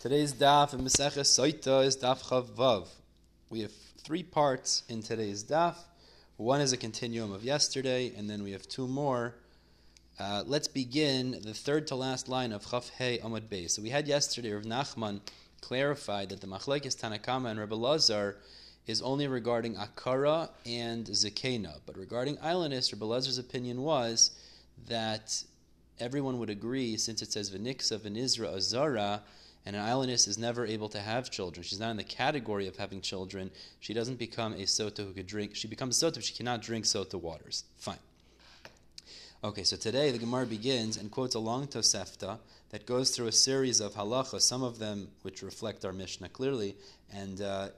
Today's daf in Maseches Soita is daf Chavav. We have three parts in today's daf. One is a continuum of yesterday, and then we have two more. Uh, let's begin the third to last line of Chav Hey Amud Bey. So we had yesterday Rav Nachman clarified that the Machlekes Tanakama and Rabbi Lazar is only regarding Akara and Zakena, but regarding Aylonis, Rabbi Lazar's opinion was that everyone would agree, since it says V'niksa V'nizra Azara, and an Aylonis is never able to have children. She's not in the category of having children. She doesn't become a sota who could drink. She becomes sota, but she cannot drink sota waters. Fine. Okay, so today the Gemara begins and quotes a long Tosefta that goes through a series of halachas, some of them which reflect our Mishnah clearly, and uh,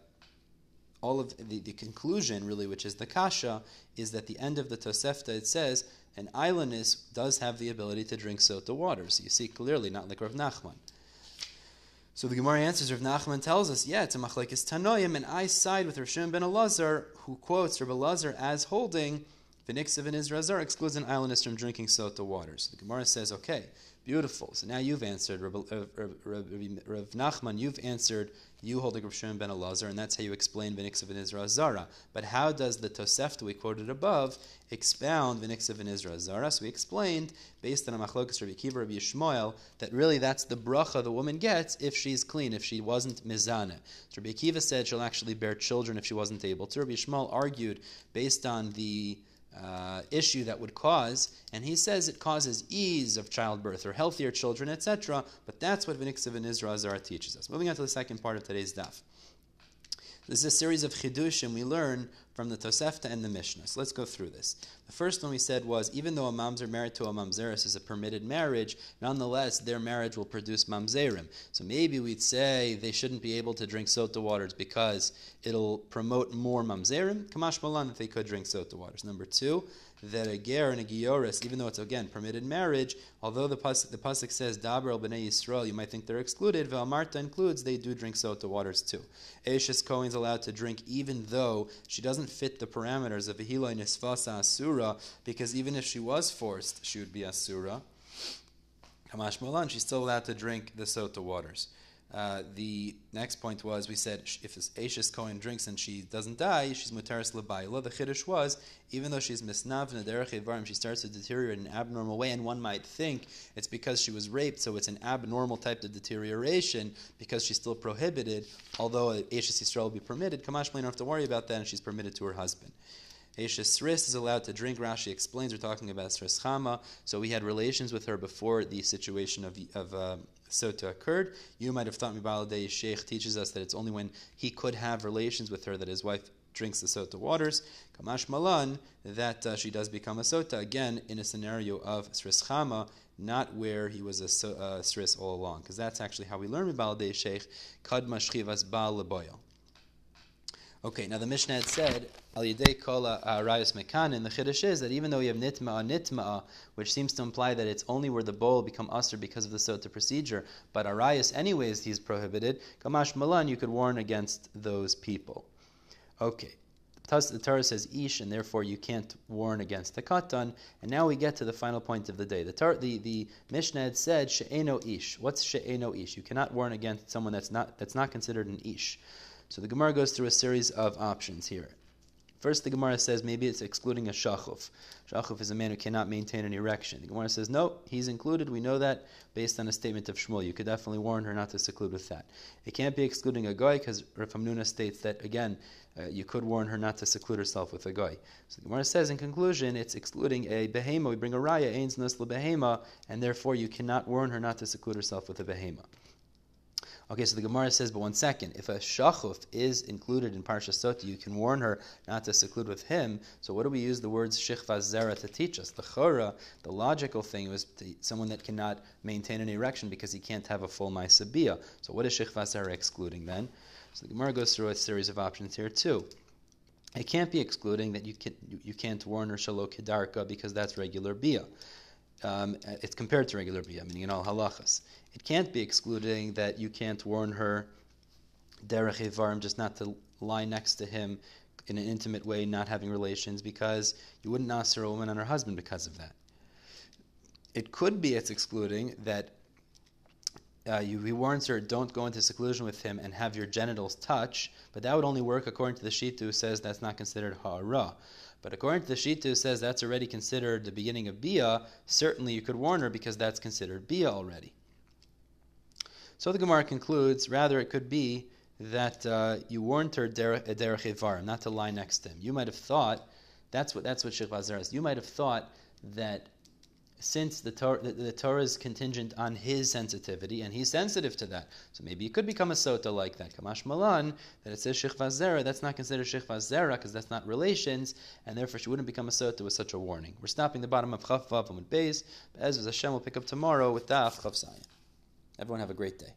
all of the, the, conclusion, really, which is the kasha, is that the end of the Tosefta it says an Aylonis does have the ability to drink sota waters. So you see clearly, not like Rav Nachman. So the Gemara answers, Rav Nachman tells us, yeah, it's a machlekes tanoim, and I side with Rishon ben Elazar, who quotes Rav Elazar as holding V'niksav in Israel excludes an Aylonis from drinking sota waters. So the Gemara says, okay, beautiful. So now you've answered, Rav, uh, Rav Nachman, you've answered you hold a Rav ben Elazar, and that's how you explain V'niksav in Israel Zara. But how does the Tosefta we quoted above expound V'niksav in Israel Zara? So we explained, based on a machlokas Rabbi Kiva Rabbi Yishmael, that really that's the bracha the woman gets if she's clean, if she wasn't mizana. So Rabbi Kiva said she'll actually bear children if she wasn't able to. Rabbi Yishmael argued, based on the uh, issue that would cause, and he says it causes ease of childbirth or healthier children, etc. But that's what V'niksav and Israel Zara teaches us. Moving on to the second part of today's daf. This is a series of chidushim we learn from the Tosefta and the Mishnah. So let's go through this. The first one we said was even though a mamzer married to a mamzeris is a permitted marriage, nonetheless their marriage will produce mamzerim. So maybe we'd say they shouldn't be able to drink sota waters because it'll promote more mamzerim. Kamash malan that they could drink sota waters. Number two, that a ger and a gioris, even though it's again permitted marriage, although the pasuk, the pasuk says daber el bnei Yisrael, you might think they're excluded. Velmarta includes they do drink sota waters too. Ashes Cohen's allowed to drink even though she doesn't fit the parameters of Vihila Nisvasa Asura, because even if she was forced, she would be Asura. Kamash Malan, she's still allowed to drink the sota waters. Uh, the next point was we said if Ashes Cohen drinks and she doesn't die, she's muteris lebayla. The chiddush was even though she's misnav nederech she starts to deteriorate in an abnormal way, and one might think it's because she was raped, so it's an abnormal type of deterioration because she's still prohibited. Although Ashes Yisrael will be permitted, Kamash don't have to worry about that, and she's permitted to her husband. Esha Sris is allowed to drink. Rashi explains we're talking about Sris Chama. So we had relations with her before the situation of, of uh, Sota occurred. You might have thought Mibaladei Sheikh teaches us that it's only when he could have relations with her that his wife drinks the sota waters. Kamash Malan, that uh, she does become a sota, again, in a scenario of Sris Chama, not where he was a uh, Sris all along, because that's actually how we learn Mibaladei Sheikh, Kad Mashchivas Baal Leboyo. Okay, now the Mishnah had said, Al Yidei Kol Rayas Mekanin, the Chiddush is that even though we have Nitma'a Nitma'a, which seems to imply that it's only where the bowl become usher because of the Sota procedure, but Arayas anyways he's prohibited, Kamash Malan, you could warn against those people. Okay. The Torah says ish, and therefore you can't warn against the katan. And now we get to the final point of the day. The tar- the, the Mishnah had said she'eino ish. What's she'eino ish? You cannot warn against someone that's not that's not considered an ish. So the Gemara goes through a series of options here. First, the Gemara says maybe it's excluding a shachuf. Shachuf is a man who cannot maintain an erection. The Gemara says no, he's included. We know that based on a statement of Shmuel. You could definitely warn her not to seclude with that. It can't be excluding a guy because Rav Hamnuna states that again uh, you could warn her not to seclude herself with a guy. So the Gemara says in conclusion it's excluding a behema. We bring a raya ains nus behema, and therefore you cannot warn her not to seclude herself with a behema. Okay, so the Gemara says, but one second, if a shachuf is included in Parsha Sota, you can warn her not to seclude with him. So what do we use the words shichvas zera to teach us? The chora, the logical thing was someone that cannot maintain an erection because he can't have a full ma'isabiyah. So what is shichvas zera excluding then? So the Gemara goes through a series of options here too. It can't be excluding that you, can, you can't warn her shalo kedarka because that's regular bia um, it's compared to regular bia, meaning in all halachas. It can't be excluding that you can't warn her derech evarim, just not to lie next to him in an intimate way, not having relations, because you wouldn't nasser a woman on her husband because of that. It could be it's excluding that uh, you, he warns her, don't go into seclusion with him and have your genitals touch, but that would only work according to the Shita who says that's not considered ha'ara. But according to the Shita who says that's already considered the beginning of Bia, certainly you could warn her because that's considered Bia already. So the Gemara concludes, rather it could be that uh, you warned her derech evarim, not to lie next to him. You might have thought, that's what that's what Sheikh is. You might have thought that since the Torah, the, the, Torah is contingent on his sensitivity, and he's sensitive to that. So maybe it could become a sota like that. Kamash Malan, that it says Shechva Zera, that's not considered Shechva Zera because that's not relations, and therefore she wouldn't become a sota with such a warning. We're stopping the bottom of Chav Vav Amud Beis, but as Hashem will pick up tomorrow with Daf Chav Everyone have a great day.